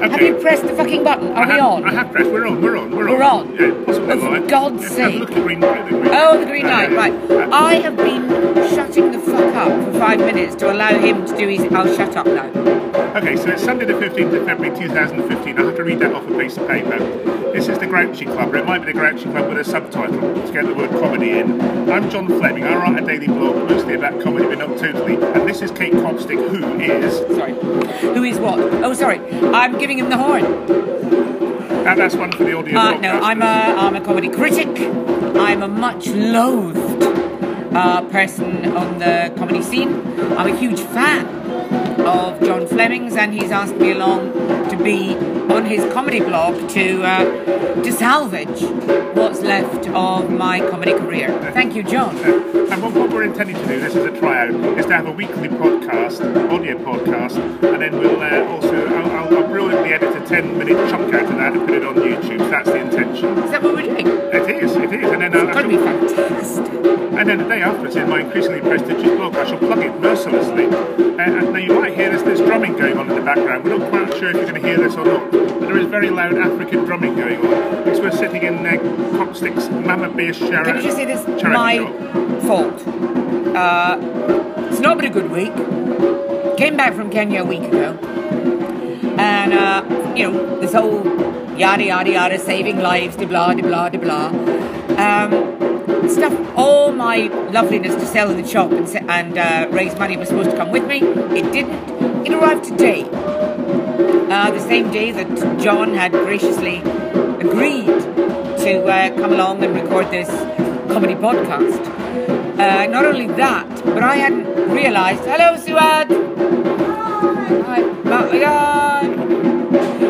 Have you pressed the fucking button? Are I we have, on? I have pressed. We're on. We're on. We're on. We're on. Yeah, possibly Oh, for. God's a sake. Look at the green. Green Oh, the green light, right. uh, I have been shutting the fuck up for five minutes to allow him to do his. I'll shut up now. Okay, so it's Sunday the 15th of February 2015. I have to read that off a piece of paper. This is the Grouchy Club, or it might be the Grouchy Club with a subtitle to get the word comedy in. I'm John Fleming. I write a daily blog mostly about comedy, but not totally. And this is Kate Copstick, who is. Sorry. Who is what? Oh, sorry. I'm giving him the horn. And that's one for the audio. Uh, no. I'm a, I'm a comedy critic. I'm a much loathed uh, person on the comedy scene. I'm a huge fan of John Fleming's, and he's asked me along to be on his comedy blog to uh, to salvage what's left of my comedy career. Thank you, John. And what, what we're intending to do, this is a tryout, is to have a weekly podcast, audio podcast, and then we'll uh, also, I'll, I'll, I'll brilliantly edit a 10 minute chunk out of that and put it on YouTube. So that's the intention. Is that what we're doing? It is, it is. And then, uh, It's going to be fantastic. and then the day afterwards, in my increasingly prestigious blog, I shall plug it mercilessly. Uh, and now you might hear there's, there's drumming going on in the background. We're not quite sure if you're going to hear this or not, but there is very loud African drumming going on because we're sitting in uh, Copstick's Mama Biashara. Can you just say this? My shop. fault. Uh, it's not been a good week. Came back from Kenya a week ago. And, uh, you know, this whole yada yada yada, saving lives, de blah, de blah, de blah. Um, stuff, all my loveliness to sell in the shop and, and uh, raise money was supposed to come with me. It didn't. It arrived today. Uh, the same day that John had graciously agreed to uh, come along and record this comedy podcast. Uh, not only that, but I hadn't realised. Hello, Suad. Hi. Hi. Hi.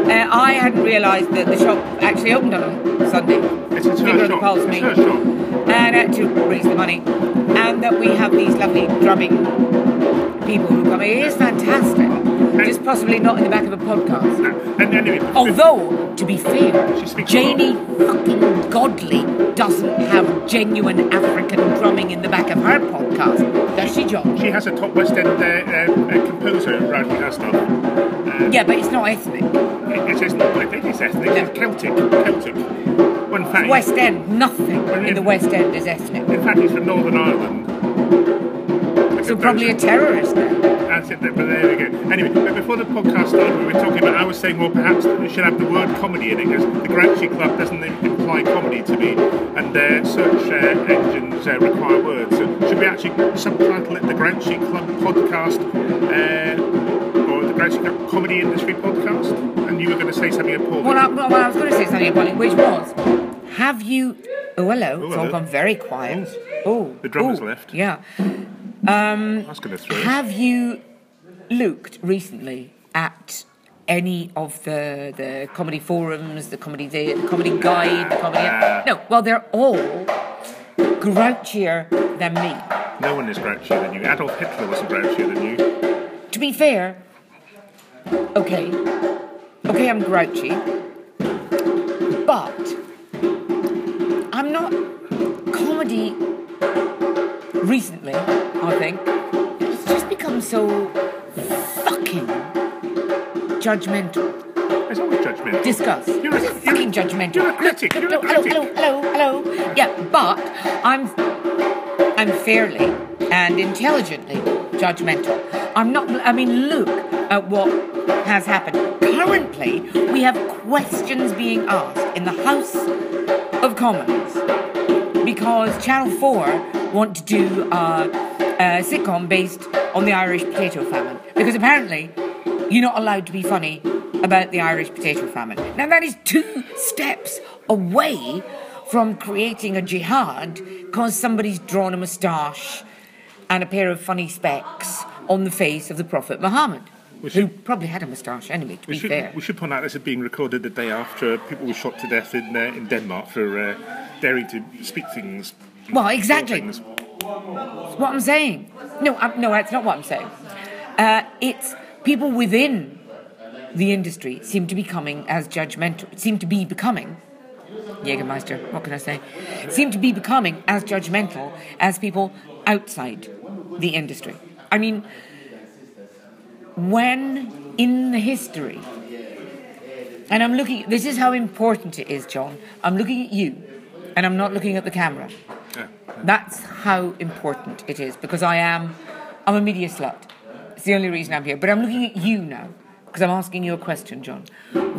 Uh, I hadn't realised that the shop actually opened on a Sunday. It's, a Finger her on the shop. pulse, It's me. her shop. And uh, to raise the money, and that we have these lovely drumming people who come. It is fantastic. Just possibly not in the back of a podcast. And anyway, Although, to be fair, She speaks Janey fucking Godley doesn't have genuine African drumming in the back of her podcast. Does she, John? She has a top West End uh, uh, uh, composer around her stuff. Uh, Yeah, but it's not ethnic. it, it's, not it is ethnic, it's Celtic. Celtic. Well, in fact, West End, nothing in the West End is ethnic. in fact, he's from Northern Ireland. So probably a terrorist then. That's it, but we were talking about. I was saying, well, perhaps we should have the word comedy in it because the Grouchy Club doesn't imply comedy to me, and uh, search uh, engines uh, require words. So should we actually subtitle it the Grouchy Club podcast uh, or the Grouchy Club comedy industry podcast? And you were going to say something appalling. Well, I, well, I was going to say something it, which was, have you? Oh, hello. Oh, it's all gone very quiet. Oh, The drummer's oh, left. Yeah. That's going to throw. Have you looked recently at any of the the comedy forums, the comedy day, the comedy guide, the comedy? No. Well, they're all grouchier than me. No one is grouchier than you. Adolf Hitler wasn't grouchier than you. To be fair, okay, okay, I'm grouchy, but I'm not comedy. Recently, I think it's just become so fucking judgmental. It's always judgmental. Discuss. You're a- fucking judgmental. you're a critic, Look, you're a hello, critic. hello, hello, hello. Yeah, but I'm I'm fairly and intelligently judgmental. I'm not. I mean, look at what has happened. Currently, we have questions being asked in the House of Commons because Channel 4 want to do uh, a sitcom based on the Irish potato famine. Because apparently, you're not allowed to be funny about the Irish potato famine. Now, that is two steps away from creating a jihad because somebody's drawn a moustache and a pair of funny specs on the face of the Prophet Muhammad. We Who probably had a moustache anyway, to We be should, fair. we should point out this is being recorded the day after people were shot to death in uh, in Denmark for uh, daring to speak things. Well, exactly. Things. What I'm saying. No, i no, that's not what I'm saying. Uh, it's people within the industry seem to be becoming as judgmental. Seem to be becoming. Jägermeister, what can I say? Seem to be becoming as judgmental as people outside the industry. I mean, when in the history And I'm looking, this is how important it is, John. I'm looking at you, and I'm not looking at the camera. That's how important it is because I am, I'm a media slut. It's the only reason I'm here. But I'm looking at you now because I'm asking you a question, John.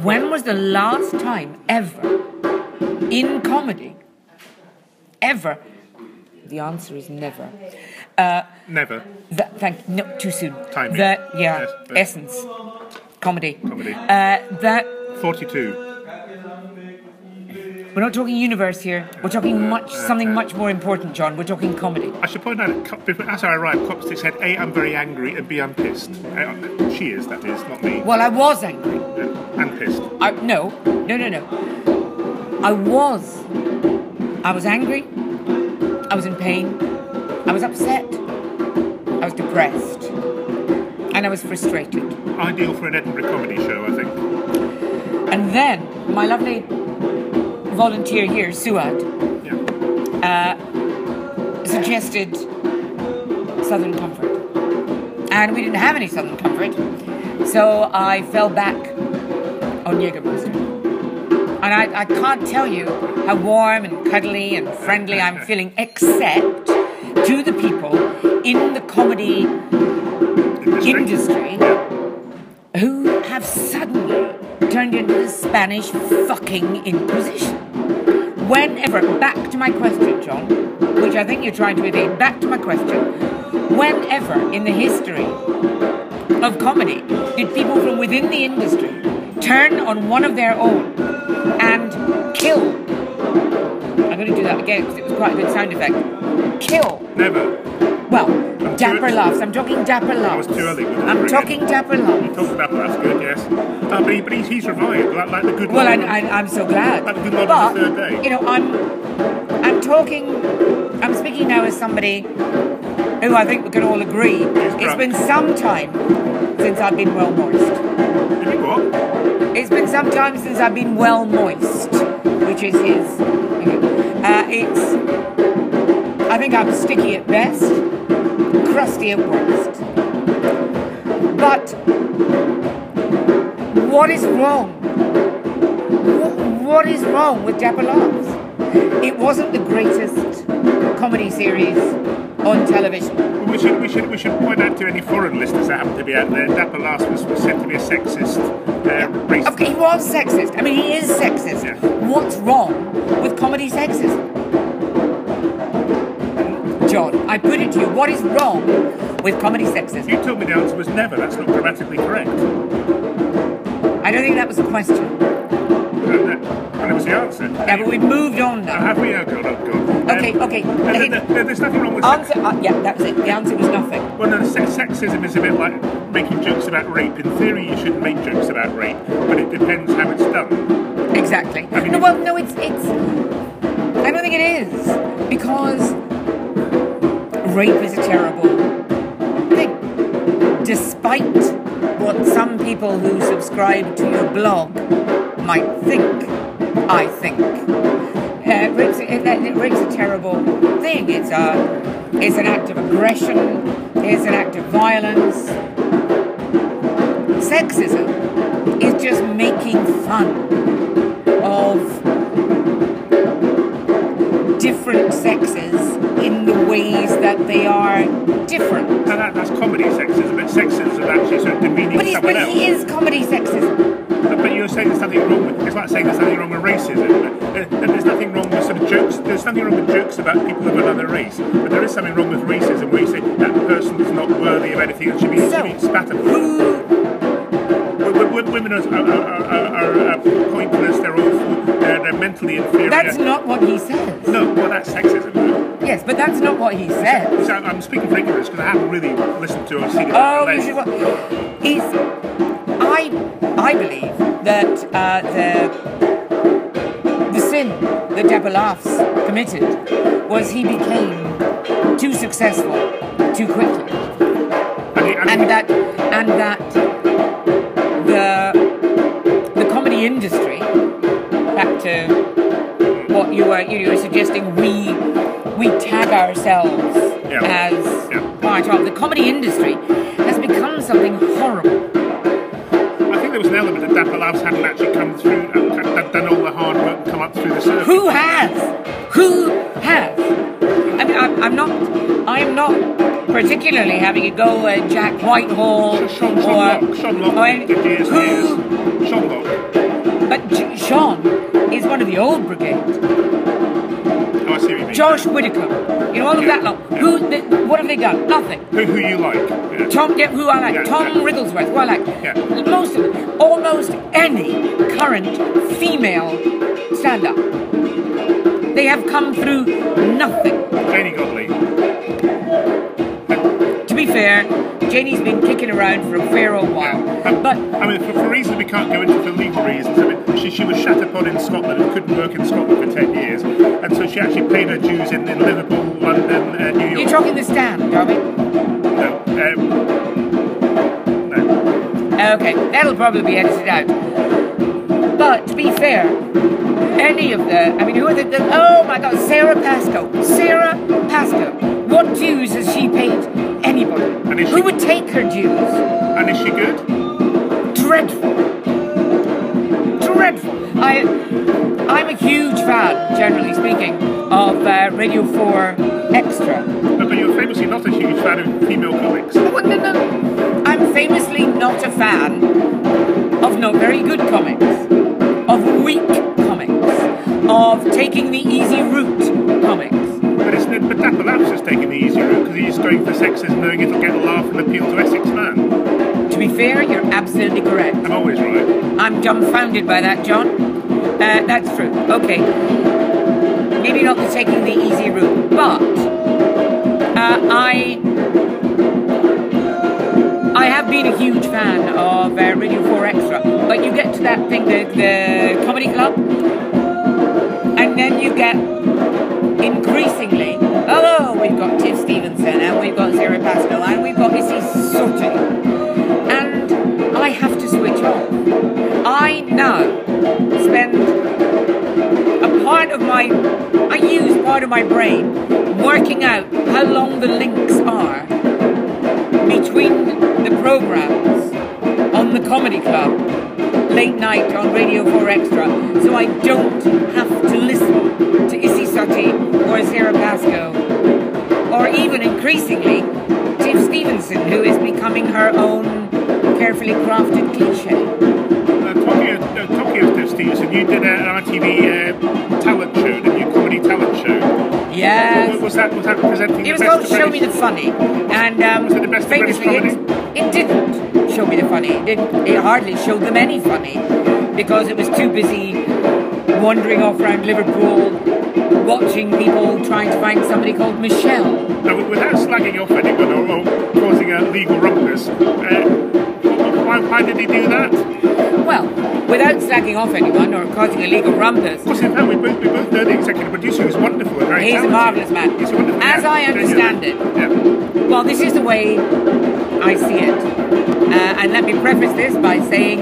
When was the last time ever in comedy, ever? The answer is never. Uh, Never. that, thank no, too soon. Timing. That yeah, Yes, essence, comedy. Comedy. Uh, that 42. We're not talking universe here. We're talking much something much more important, John. We're talking comedy. I should point out, as I arrived, Copstick said, A, I'm very angry, and B, I'm pissed. Uh, she is, that is, not me. Well, I was angry. And pissed. I, no, no, no, no. I was. I was angry. I was in pain. I was upset. I was depressed. And I was frustrated. Ideal for an Edinburgh comedy show, I think. And then my lovely volunteer here, Suad, Yeah. Uh, suggested Southern Comfort. And we didn't have any Southern Comfort. So I fell back on Jägermeister. And I, I can't tell you how warm and cuddly and friendly I'm feeling, except to the people in the comedy Industry. industry who have suddenly turned into the Spanish fucking Inquisition. Whenever, back to my question, John, which I think you're trying to evade, back to my question. Whenever in the history of comedy did people from within the industry turn on one of their own and kill? I'm going to do that again because it was quite a good sound effect. Kill Never. Well, dapper laughs. I'm talking dapper laughs. was too early I'm talking dapper You laughs. talked about that, that's good, yes. Uh, but, he, but he's, he's revived, like, like the good Well, I, Lord. I, I'm so glad. Like the good Lord but the third day. you know, I'm, I'm talking. I'm speaking now as somebody who I think we can all agree. It's been some time since I've been well moist. You what? It's been some time since I've been well moist, which is his. Uh, it's. I think I'm sticky at best, crusty at worst. But what is wrong? What, is wrong with Dapper Laughs? It wasn't the greatest comedy series on television. We should, we should, we should point out to any foreign listeners that happen to be out there, Dapper Laughs was, was said to be a sexist, uh, racist. Okay, he was sexist. I mean, he is sexist. Yeah. What's wrong with comedy sexism? I put it to you. What is wrong with comedy sexism? You told me the answer was never. That's not grammatically correct. I don't think that was a question. And, that, it was the answer. Yeah, but we've moved on now. have we? Oh, God, oh, God. Okay, Um, okay, okay. there- there- there's nothing wrong with sex. Answer. Uh, yeah, that was it. The answer was nothing. Well, no, se- sexism is a bit like making jokes about rape. In theory, you shouldn't make jokes about rape, but it depends how it's done. Exactly. I mean- No, well, no, it's it's. I don't think it is because rape is a terrible thing. Despite what some people who subscribe to your blog might think, I think. Uh, rape's, uh, uh, rape's a terrible thing. It's a, it's an act of aggression. It's an act of violence. Sexism is just making fun of different sexes in the ways that they are different. And that, that's comedy sexism, but sexism is actually sort of demeaning But, someone but else. he is comedy sexism. But, but you're saying there's nothing wrong with it's like saying there's nothing wrong with racism. But, uh, and there's nothing wrong with sort of jokes. There's nothing wrong with jokes about people of another race. But there is something wrong with racism where you say that person is not worthy of anything and should be, So, should be spat upon. Who W- w- Women are, are, are, are, are pointless. They're awful. They're, they're mentally inferior. That's not what he says. no, well, that's sexism. Yes, but that's not what he said. So I'm speaking for ignorance because I haven't really listened to or seen it. Oh, you less. should. He's. I. I believe that uh, the the sin that Dapper Laughs committed was he became too successful too quickly. And, he- and, and that and that the the comedy industry back to what you were you were suggesting we we tag ourselves Yeah. as Yeah. part of the comedy industry has become something horrible I think there was an element of Dapper Laughs hadn't actually come through, uh, done- all the hard work and come up through the circuit. Who has? Who has? I mean, I'm, I'm not. I'm not particularly having a go at Jack Whitehall Sean, Sean or, Lock, Sean Lock, years who. Sean Lock. But J- Sean is one of the old brigade. Josh Whitaker, you know all of that lot. Yeah. Who? They, what have they done? Nothing. Who, who you like? Yeah. Tom, yeah, who I like. Yeah, Tom yeah. Wrigglesworth, who I like. Yeah. Most of them. Almost any current female stand-up. They have come through nothing. Janey Godley. Fair, Janey's been kicking around for a fair old while. Um, But I mean, for, for reasons we can't go into for legal reasons, I mean, she, she was shat upon in Scotland and couldn't work in Scotland for 10 years. And so she actually paid her dues in, in Liverpool, London, uh, New York. you're talking the stand, are we? No. Um, no. Okay, that'll probably be edited out. But to be fair, any of the, I mean, who are the, the oh my god, Sara Pascoe. Sara Pascoe. What dues has she paid anybody? And Who would take her dues? And is she good? dreadful. Dreadful. I, I'm a huge fan, generally speaking, of uh, Radio 4 Extra. No, but you're famously not a huge fan of female comics. Well, no, no. I'm famously not a fan of not very good comics, of weak comics, of taking the easy route comics. But isn't it, but Dapper Laughs is taking the easy route because he's going for sexism knowing it'll get a laugh and appeal to Essex man. To be fair, you're absolutely correct. I'm always right. I'm dumbfounded by that, John. Uh, that's true. Okay. Maybe not the taking the easy route, but uh, I I have been a huge fan of uh, Radio 4 Extra. But you get to that thing, the, the comedy club, and then you get increasingly, we've got Tiff Stevenson, and we've got Sara Pascoe, and we've got Missy Sutton. And I have to switch off. I now spend a part of my, I use part of my brain working out how long the links are between the programs on the Comedy Club late night on Radio 4 Extra so I don't even increasingly Tiff Stevenson who is becoming her own carefully crafted cliche. Uh, talking, of, uh, talking of Tiff Stevenson, you did an ITV uh, talent show, the new comedy talent show. Yes. Was that was that presenting It was called Show Me the Funny, and um, Was it the best famously, it, it didn't show me the funny. It, it hardly showed them any funny because it was too busy wandering off around Liverpool, watching people trying to find somebody called Michelle. Now, without slagging off anyone or, or causing a legal rumpus, uh, why, why did he do that? Well, without slagging off anyone or causing a legal rumpus, in fact, we both, we both know the executive producer who's wonderful very He's a marvellous man. He's a wonderful As yeah, I understand it, Yeah. Well, this is the way I see it. Uh, and let me preface this by saying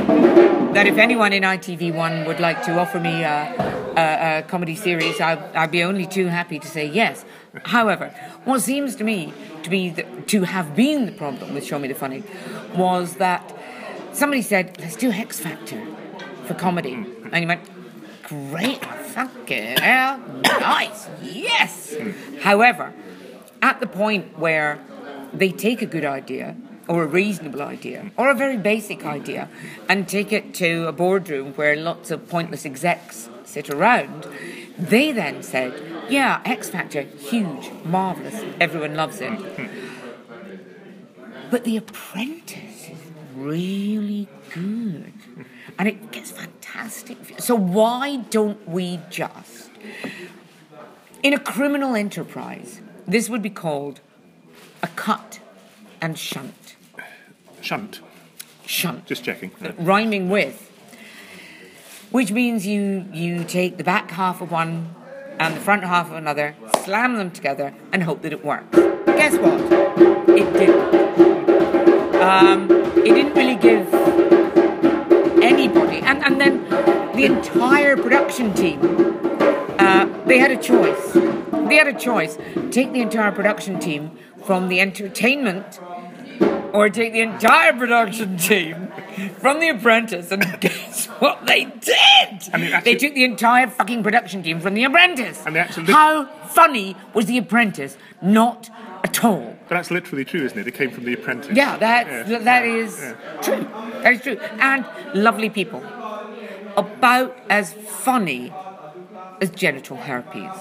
that if anyone in ITV1 would like to offer me a, a comedy series, I, I'd be only too happy to say yes. However, what seems to me to be the, to have been the problem with Show Me the Funny was that somebody said, "Let's do X Factor for comedy," and you went, "Great, fucking hell, nice, yes." However, at the point where they take a good idea or a reasonable idea or a very basic idea and take it to a boardroom where lots of pointless execs sit around, they then said, Yeah, X Factor, huge, marvellous, everyone loves it. But The Apprentice is really good and it gets fantastic. So, why don't we just, in a criminal enterprise, this would be called a cut and shunt. Shunt. Shunt. Just checking. Rhyming with. Which means you, you take the back half of one and the front half of another, slam them together, and hope that it works. Guess what? It didn't. Um, it didn't really give anybody, and, and then the entire production team, uh, they had a choice. They had a choice. Take the entire production team from the entertainment or take the entire production team from The Apprentice, and guess what they did? And it actually- they took the entire fucking production team from The Apprentice. And they actually- How funny was The Apprentice? Not at all. But that's literally true, isn't it? They came from The Apprentice. Yeah, that Yeah. that is true. That is true, and lovely people. About as funny as genital herpes.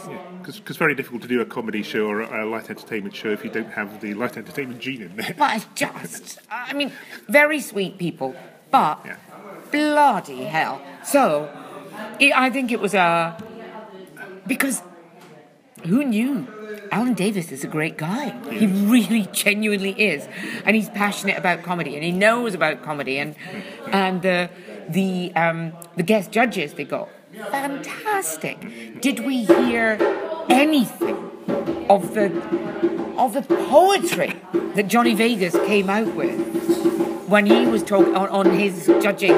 Because it's very difficult to do a comedy show or a light entertainment show if you don't have the light entertainment gene in there. But it's just, I mean, very sweet people, but Yeah. bloody hell. So, it, I think it was a. Because who knew? Alan Davies is a great guy. He really genuinely is. And he's passionate about comedy and he knows about comedy. And, and the, the, um, the guest judges they got, fantastic. Did we hear anything of the of the poetry that Johnny Vegas came out with when he was talking on, on his judging.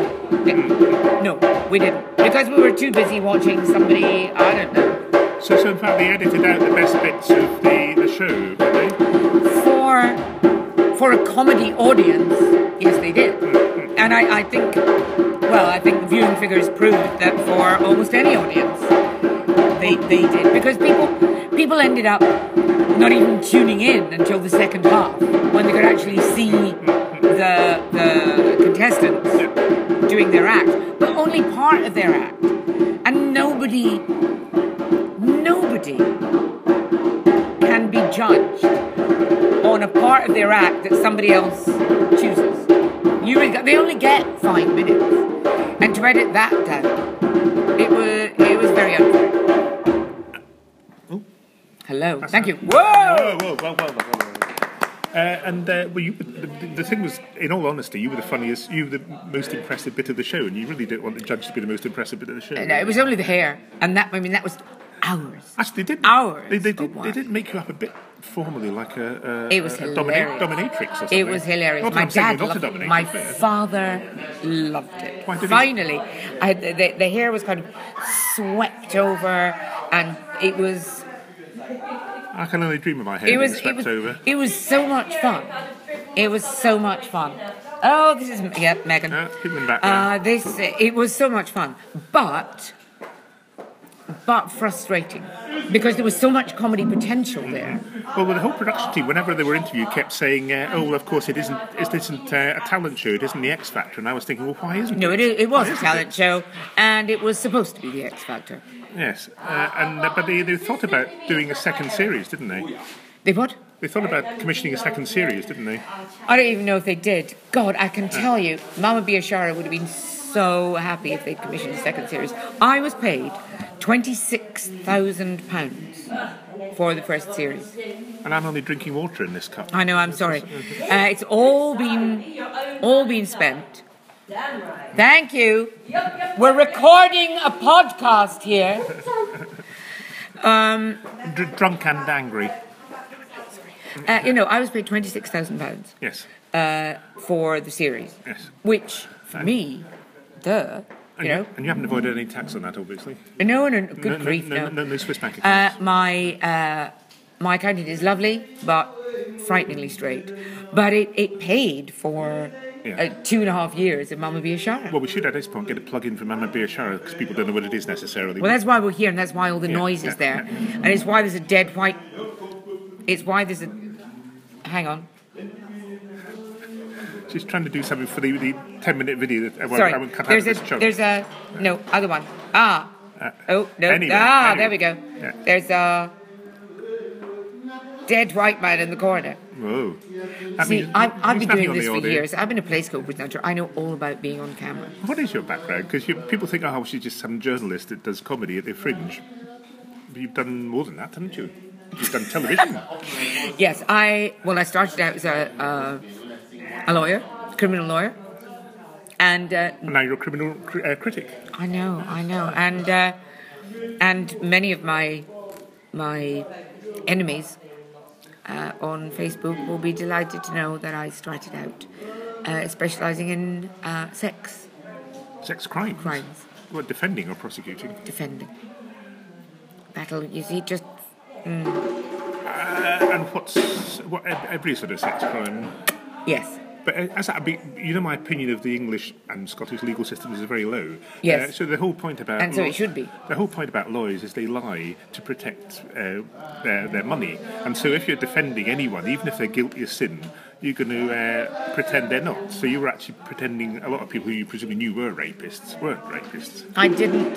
No, we didn't because we were too busy watching somebody. I don't know So, so in fact, they edited out the best bits of the, the show, did they? for for a comedy audience. Yes, they did, and I, I think. Well, I think the viewing figures proved that for almost any audience, they they did. Because people people ended up not even tuning in until the second half when they could actually see the the contestants doing their act, but only part of their act, and nobody nobody can be judged on a part of their act that somebody else chooses. You they only get five minutes, and to edit that down, it was it was very unfair. Hello, thank you. Whoa! Whoa, whoa, whoa, whoa, whoa, whoa. Uh, and uh, well, you, the, the thing was, in all honesty, you were the funniest, you were the most impressive bit of the show, and you really didn't want the judge to be the most impressive bit of the show. No, it was only the hair, and that I mean that was hours. Actually, they did. Hours They, they did. They did make you up a bit formally, like a. a It was a domina- hilarious. dominatrix or something. It was hilarious. Not My dad loved it. My father loved it. Why did he? Finally, I, the, the, hair was kind of swept over, and it was I can only dream of my hair it being was swept it was over. it was so much fun. It was so much fun. Oh, this is yeah, Megan. Uh. Uh, this it was so much fun, but but frustrating because there was so much comedy potential there. Well, the whole production team, whenever they were interviewed, kept saying, uh, "Oh, well, of course, it isn't. It isn't uh, a talent show. It isn't the X Factor." And I was thinking, well, why isn't it? No, it? it, it was Why a talent it? show, and it was supposed to be the X Factor. Yes, uh, and uh, but they, they thought about doing a second series, didn't they? They what? They thought about commissioning a second series, didn't they? I don't even know if they did. God, I can tell you, Mama Biashara would have been so happy if they'd commissioned a second series. I was paid £26,000 for the first series. And I'm only drinking water in this cup. I know, I'm sorry. Uh, it's all been, all been spent. Thank you. We're recording a podcast here. Dr- drunk and angry. Uh, you know, I was paid £26,000 Yes, uh, for the series, yes. which, for me, duh, And you know, and you haven't avoided any tax on that, obviously. no, no, good no, grief, no, no. no, no Swiss bank Uh, my uh, my accountant is lovely, but frighteningly straight. But it, it paid for Yeah. uh, two and a half years of Mama Biashara. well, we should at this point get a plug in for Mama Biashara because people don't know what it is necessarily. Well, that's why we're here, and that's why all the Yeah, noise is yeah, there, and it's why there's a dead white. It's why there's a. Hang on. She's trying to do something for the, the 10 minute video that I won't, Sorry. I won't cut There's out a. this chunk. There's a. No, other one. Ah. Uh, Oh no! anyway, ah, anyway. there we go. Yeah. There's a dead white man in the corner. Whoa. That See, means- I've, I've been doing this for audio. years. I've been a play school presenter. I know all about being on camera. What is your background? Because people think, oh, she's just some journalist that does comedy at the fringe. But you've done more than that, haven't you? You've done television. Yes, I well, I started out as a uh, a lawyer, criminal lawyer, and uh, now you're a criminal cri- uh, critic. I know, I know, and uh, and many of my my enemies uh, on Facebook will be delighted to know that I started out uh, specialising in uh, sex Sex crimes. crimes, What, defending or prosecuting? defending. That'll you see just Uh, and what's what, every sort of sex crime? yes, But uh, as I be, you know, my opinion of the English and Scottish legal systems is very low. Yes. Uh, so the whole point about And so it should be. The whole point about lawyers is they lie to protect uh, their their money. And so if you're defending anyone, even if they're guilty of sin, you're going to uh, pretend they're not. So you were actually pretending a lot of people who you presumably knew were rapists weren't rapists. I didn't.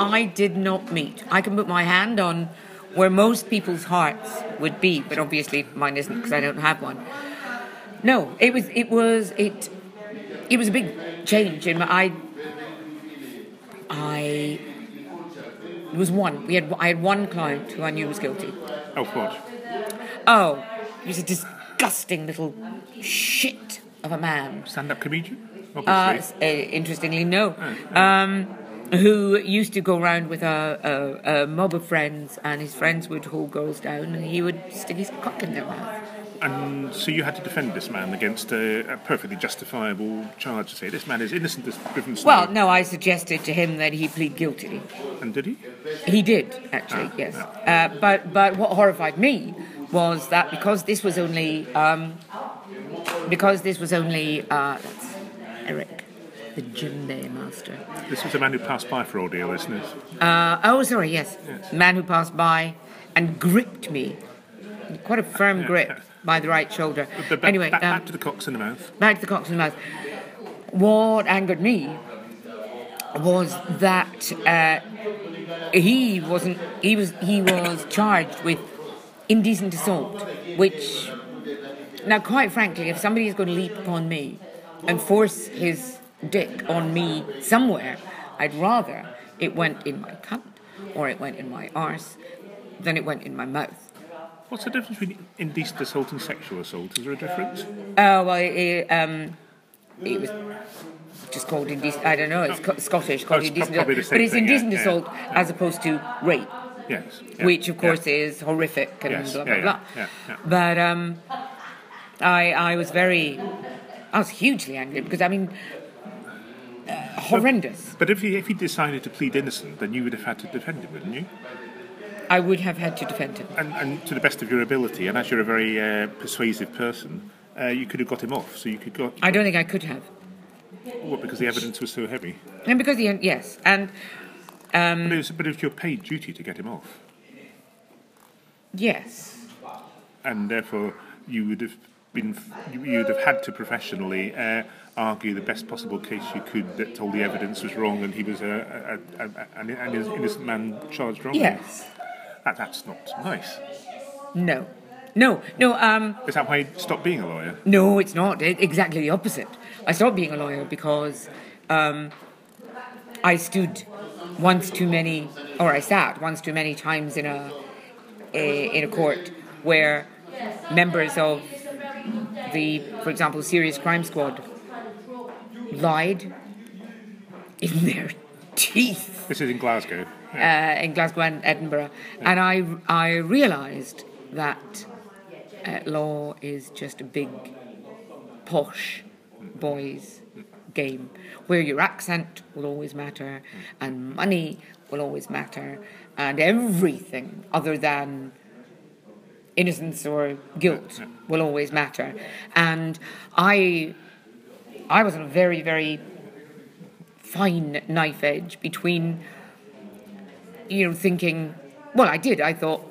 I did not meet. I can put my hand on where most people's hearts would be, but obviously mine isn't because I don't have one. No, it was. It was. It. It was a big change in my. I. I. It was one. We had. I had one client who I knew was guilty. Oh, what? Oh, he was a disgusting little shit of a man. Stand-up comedian? Obviously. uh, interestingly, no. Um, who used to go around with a, a, a mob of friends, and his friends would haul girls down, and he would stick his cock in their mouth. And so you had to defend this man against a, a perfectly justifiable charge to say this man is innocent as driven snow. Well, no, I suggested to him that he plead guilty. And did he? He did, actually, Ah, yes. Uh, but but what horrified me was that because this was only um, because this was only uh, that's Eric, the djembe master. This was a man who passed by for all dear listeners. Uh, oh, sorry, yes. Man who passed by and gripped me, quite a firm grip by the right shoulder. But back, Anyway, back, um, back to the cocks in the mouth. back to the cocks in the mouth. What angered me was that uh, he wasn't. He was. He was charged with indecent assault, which. Now, quite frankly, if somebody is going to leap upon me and force his dick on me somewhere, I'd rather it went in my cunt or it went in my arse than it went in my mouth. What's the difference between indecent assault and sexual assault? Is there a difference? Oh well, it, um, it was just called indecent. I don't know. It's co- Scottish called Oh, it's indecent, assault. but it's indecent yeah, assault yeah. as opposed to rape, Yes. yeah, which of course is horrific and Yes, blah blah blah. But um, I I was very, I was hugely angry because I mean, uh, horrendous. But if he, if he decided to plead innocent, then you would have had to defend him, wouldn't you? I would have had to defend him. And, and to the best of your ability, and as you're a very uh, persuasive person, uh, you could have got him off. So you could got I don't think I could have, what because the evidence was so heavy. and because he yes, and um, But it was, but it was your paid duty to get him off, yes, and therefore you would have been you would have had to professionally uh, argue the best possible case you could that told the evidence was wrong and he was a, a, a, an innocent man charged wrongly. yes, That, that's not nice. no, no, no. Um, Is that why you stopped being a lawyer? No, it's not. It, exactly the opposite. I stopped being a lawyer because um, I stood once too many, or I sat once too many times in a, a in a court where members of the, for example, Serious Crime Squad lied in their teeth This is in Glasgow. Uh, in Glasgow and Edinburgh, and I I realised that uh, law is just a big posh boys game where your accent will always matter and money will always matter and everything other than innocence or guilt will always matter. And I I was on a very very fine knife edge between you know, thinking, well, I did. I thought,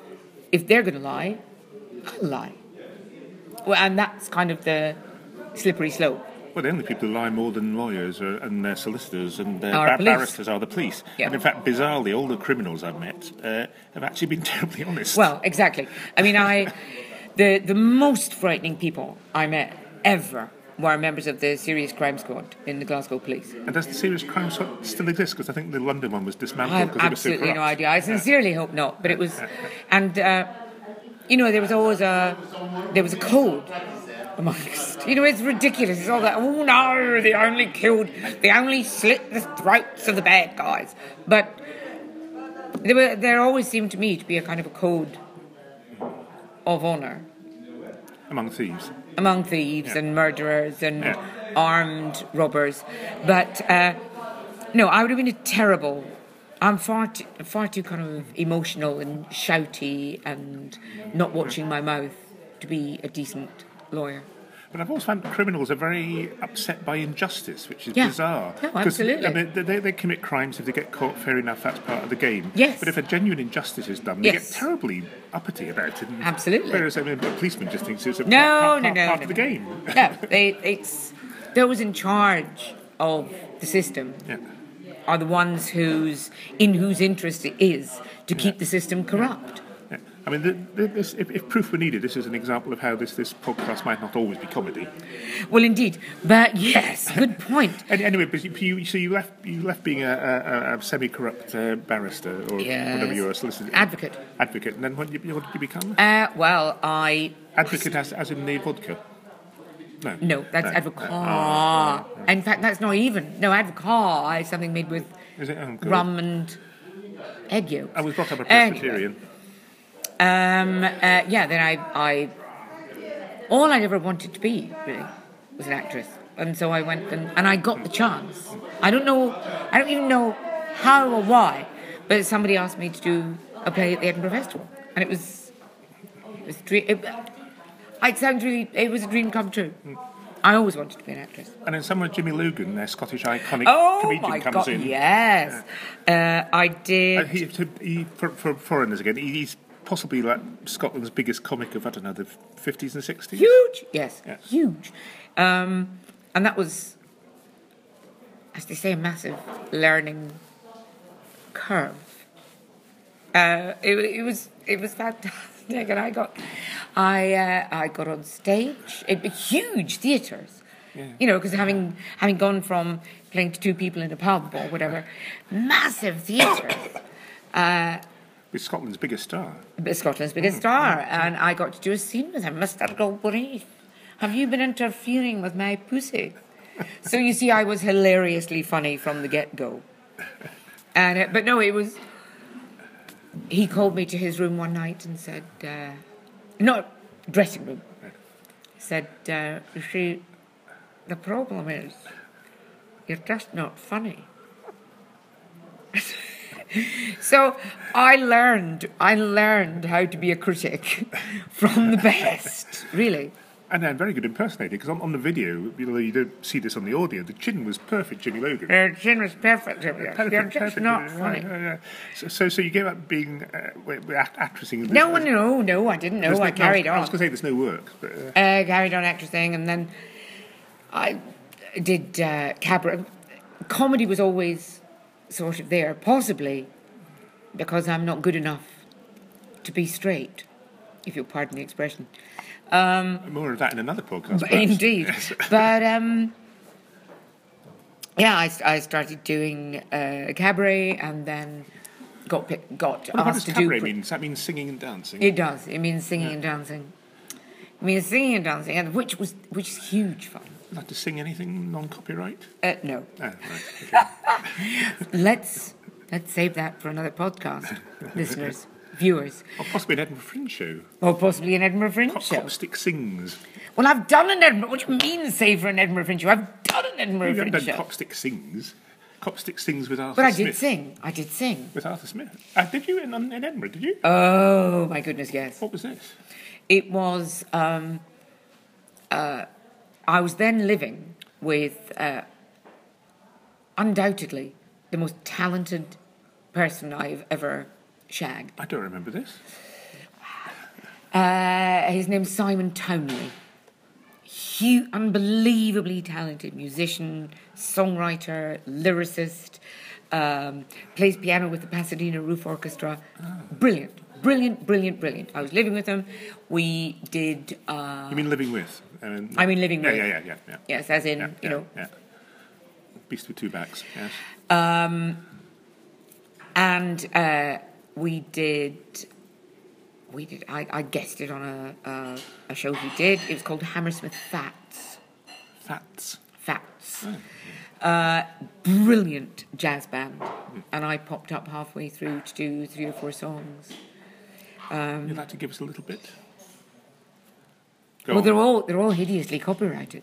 if they're going to lie, I'll lie. Well, and that's kind of the slippery slope. Well, the only people who lie more than lawyers are, and uh, solicitors and Are bar- barristers are the police. Yeah. And in fact, bizarrely, all the criminals I've met uh, have actually been terribly honest. Well, exactly. I mean, I, the the most frightening people I met ever were members of the Serious Crime Squad in the Glasgow Police. and does the serious crime squad still exist? Because I think the London one was dismantled. I have was so absolutely no idea. I sincerely hope not, but it was, and uh, you know, there was always a there was a code amongst. You know, it's ridiculous. It's all that. Oh no, they only killed, they only slit the throats of the bad guys. But there were there always seemed to me to be a kind of a code of honor Among thieves. Among thieves Yeah. and murderers and Yeah. armed robbers. But uh, no, I would have been a terrible. I'm far too, far too kind of emotional and shouty and not watching my mouth to be a decent lawyer. But I've also found criminals are very upset by injustice, which is Yeah. bizarre. No, absolutely. I mean, they, they, commit crimes. If they get caught, fair enough, that's part of the game. Yes. But if a genuine injustice is done, they Yes. get terribly uppity about it. Absolutely. Whereas I mean, a policeman just thinks it's a No, part, no, part, no, part no, of the no. game. no, they, it's those in charge of the system yeah. are the ones whose in whose interest it is to keep the system corrupt. I mean, the, the, this, if, if proof were needed, this is an example of how this, this podcast might not always be comedy. Well, indeed, but yes, good point. Anyway, but you, you, so you left you left being a, a, a semi-corrupt uh, barrister or Yes. whatever you were, a solicitor, Advocate. advocate, and then what did you, what did you become? Uh, well, I Advocate as, as in the vodka. No, no, that's No. advocate. Oh, In fact, that's not even no advocate is something made with? Oh, rum and egg yolk. I was brought up a Anyway. Um, uh, yeah, then I, I, all I'd ever wanted to be really was an actress, and so I went and, and I got the chance. I don't know, I don't even know how or why, but somebody asked me to do a play at the Edinburgh Festival, and it was, it was a dream. It, it sounds really, it was a dream come true. I always wanted to be an actress. And then somewhere Jimmy Logan, their Scottish iconic Oh comedian, comes god! in. Yes, uh, I did. And he, he, for, for foreigners again, he, he's possibly like Scotland's biggest comic of I don't know the fifties and sixties. Huge, yes, Yes. huge. Um, and that was, as they say, a massive learning curve. Uh, it, it was it was fantastic, and I got I uh, I got on stage. It huge theatres, you know, because having having gone from playing to two people in a pub or whatever, massive theatres. Uh, With Scotland's biggest star. Scotland's biggest star, and I got to do a scene with him. Mr. Galbraith, have you been interfering with my pussy? so you see, I was hilariously funny from the get go. And uh, but no, it was. He called me to his room one night and said, uh, "Not dressing room." Said, uh, "You see, the problem is, you're just not funny." So I learned, I learned how to be a critic from the best, really. And then very good impersonator because on, on the video, you know, you don't see this on the audio. The chin was perfect, Jimmy Logan. Their chin was perfect. You're Perfect, just perfect. not Yeah, funny. yeah, yeah. So, so, so you gave up being uh, with, with act- actressing. No, There's- no, no, I didn't know. there's I no- carried I was on. going to say there's no work, but uh, Uh, carried on actressing, and then I did uh, cabaret. Comedy was always sort of there, possibly because I'm not good enough to be straight, if you'll pardon the expression. more of that in another podcast. But. Indeed. but um, yeah, I, I started doing uh, cabaret and then got got What, what does asked to cabaret do. mean? Does that mean singing and dancing? It does. It means singing and dancing. It means singing and dancing, and which was which is huge fun. Like to sing anything non-copyright? Uh, no, Oh, right. Okay. let's let's save that for another podcast, listeners, viewers, or possibly an Edinburgh Fringe show. or possibly an Edinburgh Fringe Cop, show. Copstick sings. Well, I've done an Edinburgh. What do you mean, save for an Edinburgh Fringe show? I've done an Edinburgh You haven't Fringe done show. Copstick sings. Copstick sings with Arthur But I Smith. did sing. I did sing. With Arthur Smith. Uh, did you in, in Edinburgh? Did you? Oh my goodness, yes. what was this? It was. Um, uh, I was then living with uh, undoubtedly the most talented person I've ever shagged. I don't remember this. Uh, his name's Simon Townley. Hu unbelievably talented musician, songwriter, lyricist, um, plays piano with the Pasadena Roof Orchestra. Brilliant, brilliant, brilliant, brilliant. I was living with him. We did. Uh, You mean living with? Um, I mean living yeah, with. Yeah, yeah, yeah, yeah. Yes, as in yeah, you yeah, know. Yeah. Beast with two backs. Yes. And uh, we did. We did. I, I guessed it on a, a a show he did. It was called Hammersmith Fats. Fats. Facts. Uh, brilliant jazz band, and I popped up halfway through to do three or four songs. Um, You'd like to give us a little bit? Go Well, on. they're all they're all hideously copyrighted.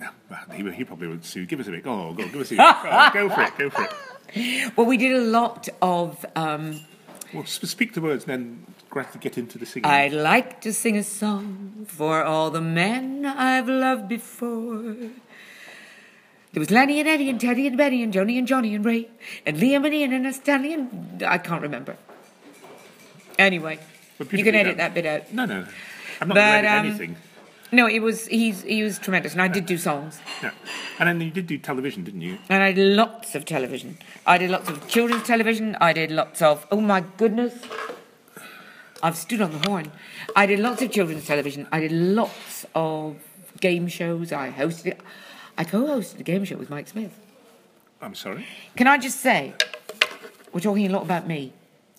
Yeah, well, he, he probably would sue. Give us a bit. Go on, go, on, give us a bit. Go, go for it, go for it. Well, we did a lot of um, Well, sp- speak the words and then gradually get into the singing? I'd like to sing a song for all the men I've loved before. There was Lenny and Eddie and Teddy and Betty and Joni and Johnny and Ray and Liam and Ian and Stanley and I can't remember. Anyway, you can edit done. that bit out. No, no. I'm not But, um, anything. No, it was he's he was tremendous, and I did do songs, No. And then you did do television, didn't you? and I did lots of television. I did lots of children's television. I did lots of oh my goodness, I've stood on the horn. I did lots of children's television. I did lots of game shows. I hosted. I co-hosted a game show with Mike Smith. I'm sorry. Can I just say, we're talking a lot about me.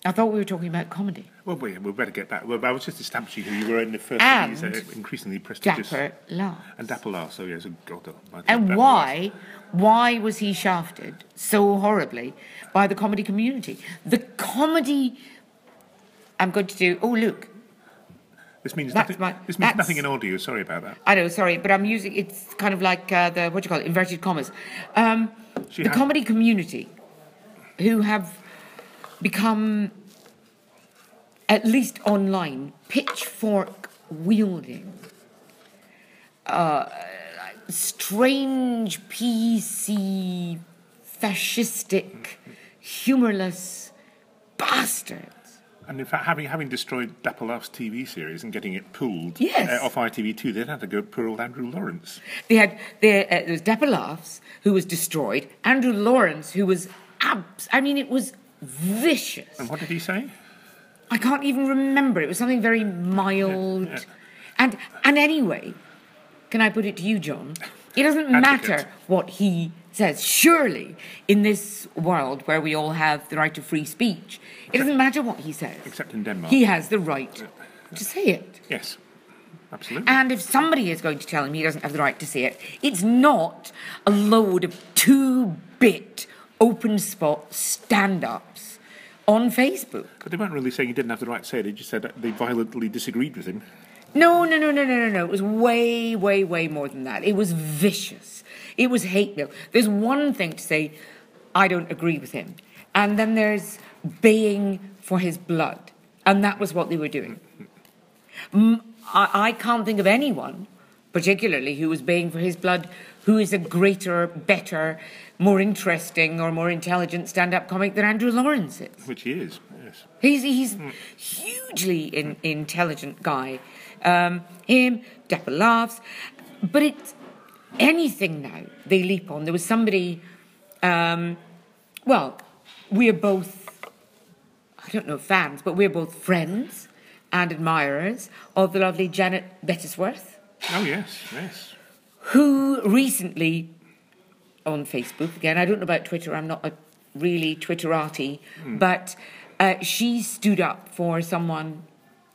I thought we were talking about comedy. Well, we, we better get back. Well, I was just establishing who you were in the first And of these uh, increasingly prestigious. Dapper laugh. And Dapper so yes, oh, God, oh, And Dapper why, why was he shafted so horribly by the comedy community? The comedy. I'm going to do. Oh, look. This means That's nothing. my- this means nothing in audio. Sorry about that. I know, sorry, but I'm using. It's kind of like uh, the what do you call it? Inverted commas. Um, the comedy community, who have become, at least online, pitchfork wielding, uh, strange PC, fascistic, humorless bastards. And in fact, having having destroyed Dapper TV series and getting it pulled Yes. uh, off ITV2, they'd had to go poor old Andrew Lawrence. They had there, uh, there was Dapper who was destroyed. Andrew Lawrence, who was abs. I mean, it was vicious. And what did he say? I can't even remember. It was something very mild. Yeah, yeah. And and anyway, can I put it to you, John? It doesn't matter what he says. Surely, in this world where we all have the right to free speech, it doesn't matter what he says. Except in Denmark. He has the right to say it. Yes, absolutely. And if somebody is going to tell him he doesn't have the right to say it, it's not a load of two bit open spot stand ups on Facebook. but they weren't really saying he didn't have the right to say it. They just said that they violently disagreed with him. No, no, no, no, no, no, no. It was way, way, way more than that. It was vicious. It was hate mail. There's one thing to say, I don't agree with him. And then there's baying for his blood. And that was what they were doing. I, I can't think of anyone, particularly who was baying for his blood, who is a greater, better, more interesting, or more intelligent stand up comic than Andrew Lawrence is. Which he is, yes. He's he's hugely in, intelligent guy. Um, him, Dapper laughs, but it's anything now they leap on. There was somebody. Um, well, we're both. I don't know fans, but we're both friends and admirers of the lovely Janet Bettisworth, Oh, yes, yes. Who recently on Facebook again. I don't know about Twitter. I'm not a really Twitterati, but uh, she stood up for someone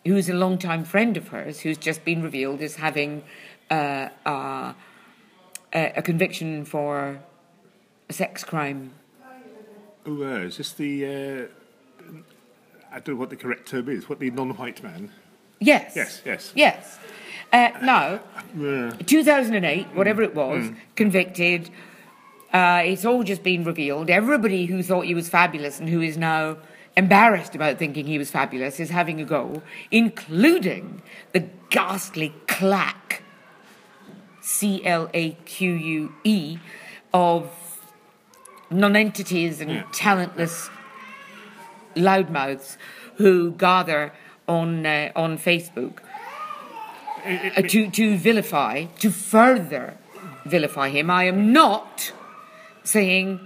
who's a longtime friend of hers, who's just been revealed as having uh, uh, a, a conviction for a sex crime. Oh, is this the. Uh, I don't know what the correct term is. What the non-white man? Yes. Yes, yes. Yes. Uh, now, Uh, 2008, whatever it was, convicted. Uh, it's all just been revealed. Everybody who thought he was fabulous and who is now embarrassed about thinking he was fabulous is having a go, including the ghastly clack, C L A Q U E, of nonentities and Yeah. talentless loudmouths who gather on uh, on Facebook uh, to to vilify, to further vilify him. I am not saying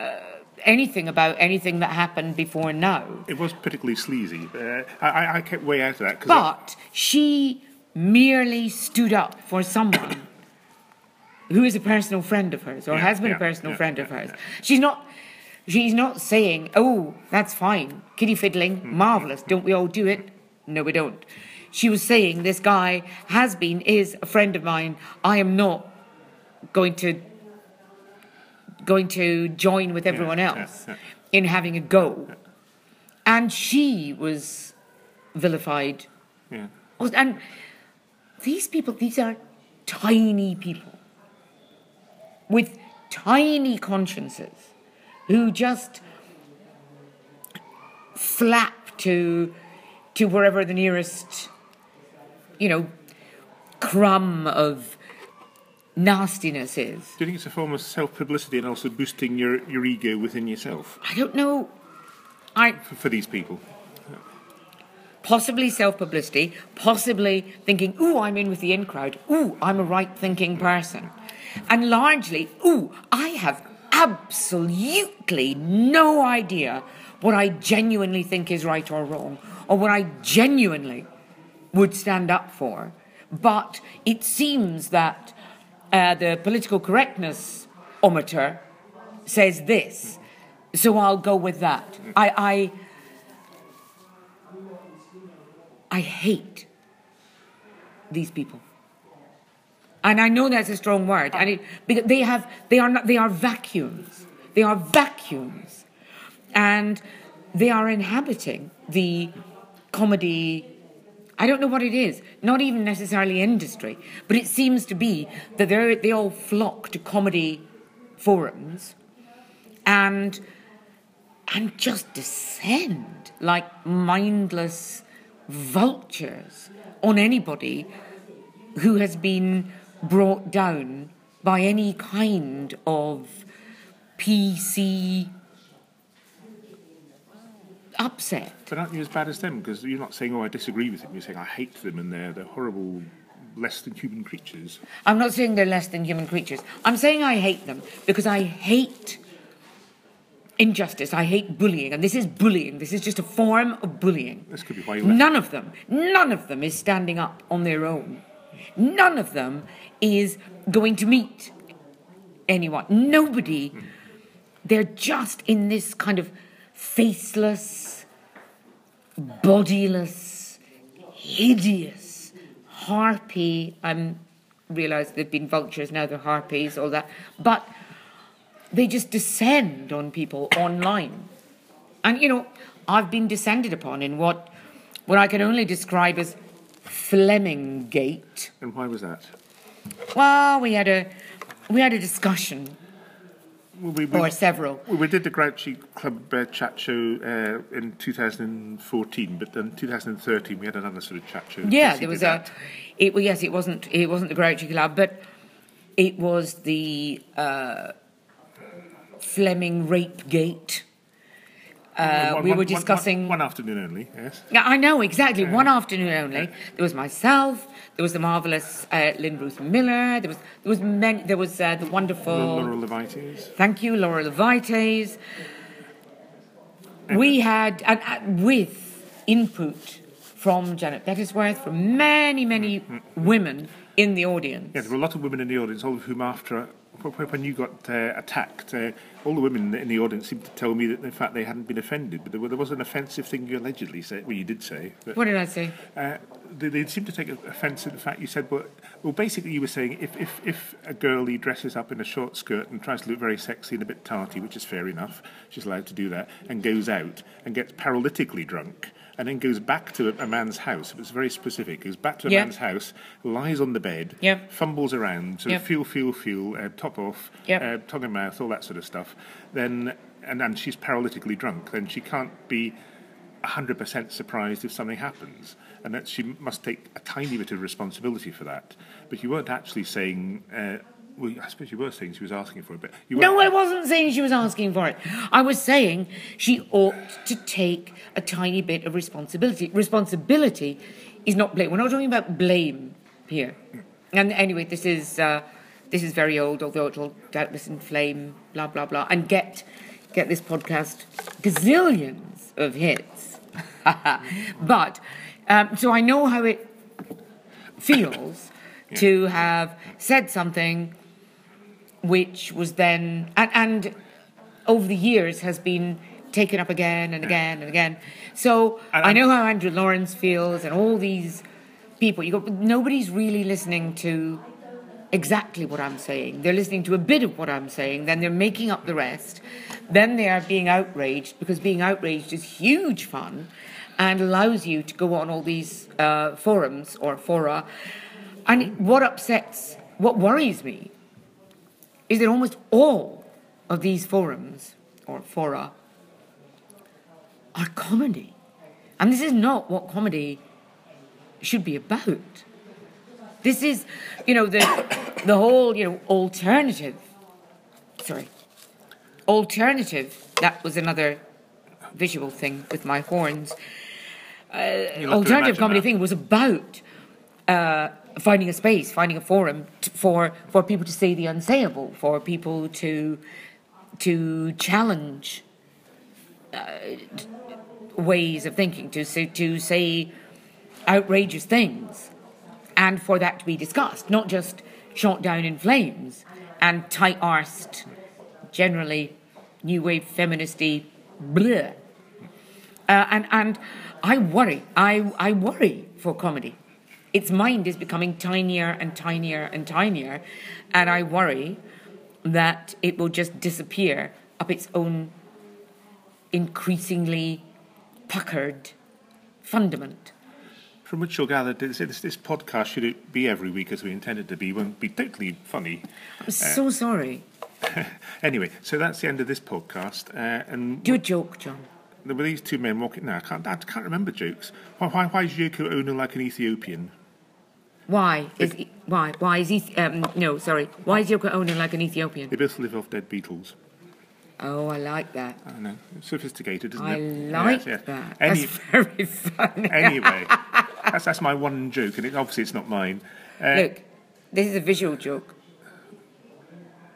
uh, anything about anything that happened before now, it was particularly sleazy. Uh, I, I- I kept way out of that. but she merely stood up for someone who is a personal friend of hers or Yeah, has been yeah, a personal yeah, friend of hers. She's not. She's not saying, "Oh, that's fine, kitty fiddling, Hmm. marvelous. Don't we all do it?" No, we don't. She was saying, "This guy has been, is a friend of mine. I am not going to going to join with everyone yeah, else yeah. in having a go." And she was vilified yeah. Oh, And these people, these are tiny people with tiny consciences who just flap to to wherever the nearest, you know, crumb of nastiness is. Do you think it's a form of self publicity and also boosting your, your ego within yourself I don't know. I for, for these people? possibly self publicity, possibly thinking, ooh, I'm in with the in crowd, ooh, I'm a right thinking person. And largely, ooh, I have absolutely no idea what I genuinely think is right or wrong, or what I genuinely would stand up for. But it seems that uh, the political correctness ometer says this, so I'll go with that. I, I I hate these people. And I know that's a strong word, and it, because they have they are not, they are vacuums. They are vacuums, and they are inhabiting the comedy. I don't know what it is. Not even necessarily industry, but it seems to be that they they all flock to comedy forums, and and just descend like mindless vultures on anybody who has been brought down by any kind of PC upset. But aren't you as bad as them? Because you're not saying, oh, I disagree with them. You're saying, I hate them and they're, they're horrible, less than human creatures. I'm not saying they're less than human creatures. I'm saying I hate them because I hate injustice. I hate bullying. And this is bullying. This is just a form of bullying. This could be why you left. None of them, none of them is standing up on their own. None of them is going to meet anyone. Nobody. They're just in this kind of faceless, bodiless, hideous, harpy. I'm realised they've been vultures, now they're harpies, all that. But they just descend on people online. And, you know, I've been descended upon in what, what I can only describe as Fleming Gate. And why was that? Well, we had a, we had a discussion, we, we, or several. we did the Grouchy Club uh, chat show uh, in 2014, but then 2013 we had another sort of chat show. Yeah, there was that. a. It, well, yes, it wasn't. It wasn't the Grouchy Club, but it was the uh, Fleming Rape Gate. Uh, One- we one- were discussing. One, one afternoon only, yes. Yeah, I know exactly. One afternoon only. There was myself. There was the marvelous uh, Lynn Ruth Miller. There was there was many, there was uh, the wonderful. Laura Levites. Thank you, Laura Levites. We had and, and with input from Janet Bettisworth, from many many women in the audience. Yeah, there were a lot of women in the audience, all of whom after when you got uh, attacked, uh, all the women in the audience seemed to tell me that in fact they hadn't been offended, but there, were, there was an offensive thing you allegedly said. Well, you did say. But, What did I say? uh, they, they seemed to take offence at the fact you said, well, well, basically you were saying if, if, if a girlie dresses up in a short skirt and tries to look very sexy and a bit tarty, which is fair enough, she's allowed to do that, and goes out and gets paralytically drunk, and then goes back to a, man's house, it was very specific, goes back to a Yeah. man's house, lies on the bed, Yep. fumbles around, sort of feel, feel, feel, uh, top off, uh, tongue and mouth, all that sort of stuff, then, and, and she's paralytically drunk, then she can't be 100% surprised if something happens. And that she must take a tiny bit of responsibility for that. But you weren't actually saying, uh, well, I suppose you were saying she was asking for it, but you No, weren't- I wasn't saying she was asking for it. I was saying she ought to take a tiny bit of responsibility. Responsibility is not blame. We're not talking about blame here. And anyway, this is uh, this is very old, although it'll doubtless inflame, blah blah blah, and get get this podcast gazillions of hits. but um, so I know how it feels to have said something which was then and, and over the years has been taken up again and again and again. So And I know how Andrew Lawrence feels and all these people. You go, nobody's really listening to exactly what I'm saying. They're listening to a bit of what I'm saying, then they're making up the rest. Then they are being outraged because being outraged is huge fun and allows you to go on all these uh, forums or fora. And what upsets, what worries me is that almost all of these forums or fora are comedy. And this is not what comedy should be about. This is, you know, the the whole, you know, alternative. Sorry, alternative. That was another visual thing with my horns. To alternative comedy that. thing was about uh, finding a space, finding a forum t- for for people to say the unsayable, for people to to challenge uh, ways of thinking, to say, to say outrageous things, and for that to be discussed, not just shot down in flames and tight-arsed, generally new wave feministy, bleh. Uh, and and I worry. I I worry for comedy. Its mind is becoming tinier and tinier and tinier, and I worry that it will just disappear up its own increasingly puckered fundament. From which you'll gather this, this, this podcast, should it be every week as we intended to be, won't be totally funny. I'm so sorry. Anyway, so that's the end of this podcast. Uh, and Do a joke, John. there were these two men walking. No, I can't. I can't remember jokes. Why? Why, why is Yoko Ono like an Ethiopian? Why is he, why why is he um, no sorry why is Yoko Ono like an Ethiopian? They both live off dead beetles. Oh, I like that. I know, sophisticated, isn't I it? I like Yes, yes. that. Any, That's very funny. anyway, that's that's my one joke, and it, obviously it's not mine. Uh, Look, this is a visual joke.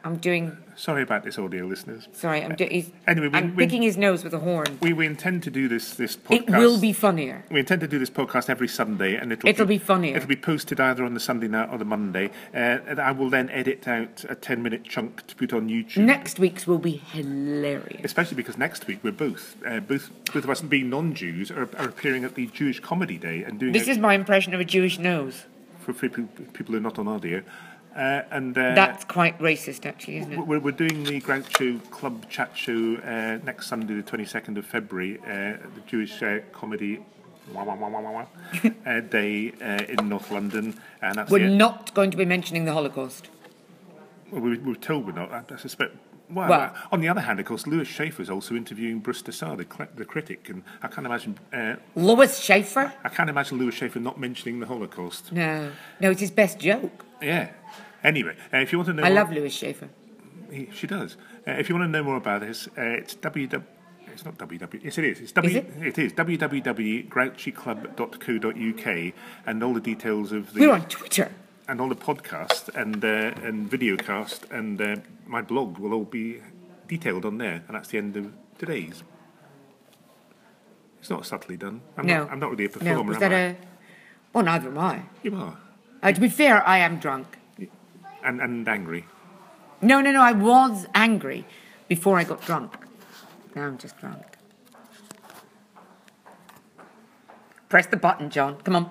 I'm doing. Sorry about this, audio listeners. Sorry, I'm doing. Anyway, we- I'm we- picking his nose with a horn. We, we intend to do this this podcast. It will be funnier. We intend to do this podcast every Sunday, and it'll, It'll be funnier. It'll be posted either on the Sunday night or the Monday. Uh, and I will then edit out a ten-minute chunk to put on YouTube. Next week's will be hilarious. Especially because next week we're both, uh, both, both of us being non-Jews, are, are appearing at the Jewish Comedy Day and doing This is my impression of a Jewish nose. for people, people who are not on audio. Uh, and uh, That's quite racist, actually, isn't it? We're, we're doing the Grouchy Club Chat Show uh, next Sunday, the 22nd of February, uh, the Jewish uh, Comedy wah, wah, wah, uh, Day uh, in North London. And that's We're not going to be mentioning the Holocaust. well, we, we're told we're not. I, I suspect. Well, Well- on the other hand, of course, Lewis Schaffer is also interviewing Bruce Dessau, the, the critic, and I can't imagine. Uh, Lois Schaffer? I can't imagine Lewis Schaffer not mentioning the Holocaust. No. No, it's his best joke. Yeah. Anyway, uh, if you want to know, I more- love Lewis Schaffer. He, she does. Uh, if you want to know more about this, uh, it's www. It's not www. Yes, it is. It's w. Is it? it is www.grouchyclub.co.uk, and all the details of the We're on Twitter. And all the podcast and uh, and videocast and uh, my blog will all be detailed on there, and that's the end of today's. It's not subtly done. I'm No. not. I'm not really a performer. No, was am that I? a. Well, neither am I. You are, Uh, to be fair, I am drunk. and and angry. No, no, no, I was angry before I got drunk. Now I'm just drunk. Press the button, John. Come on.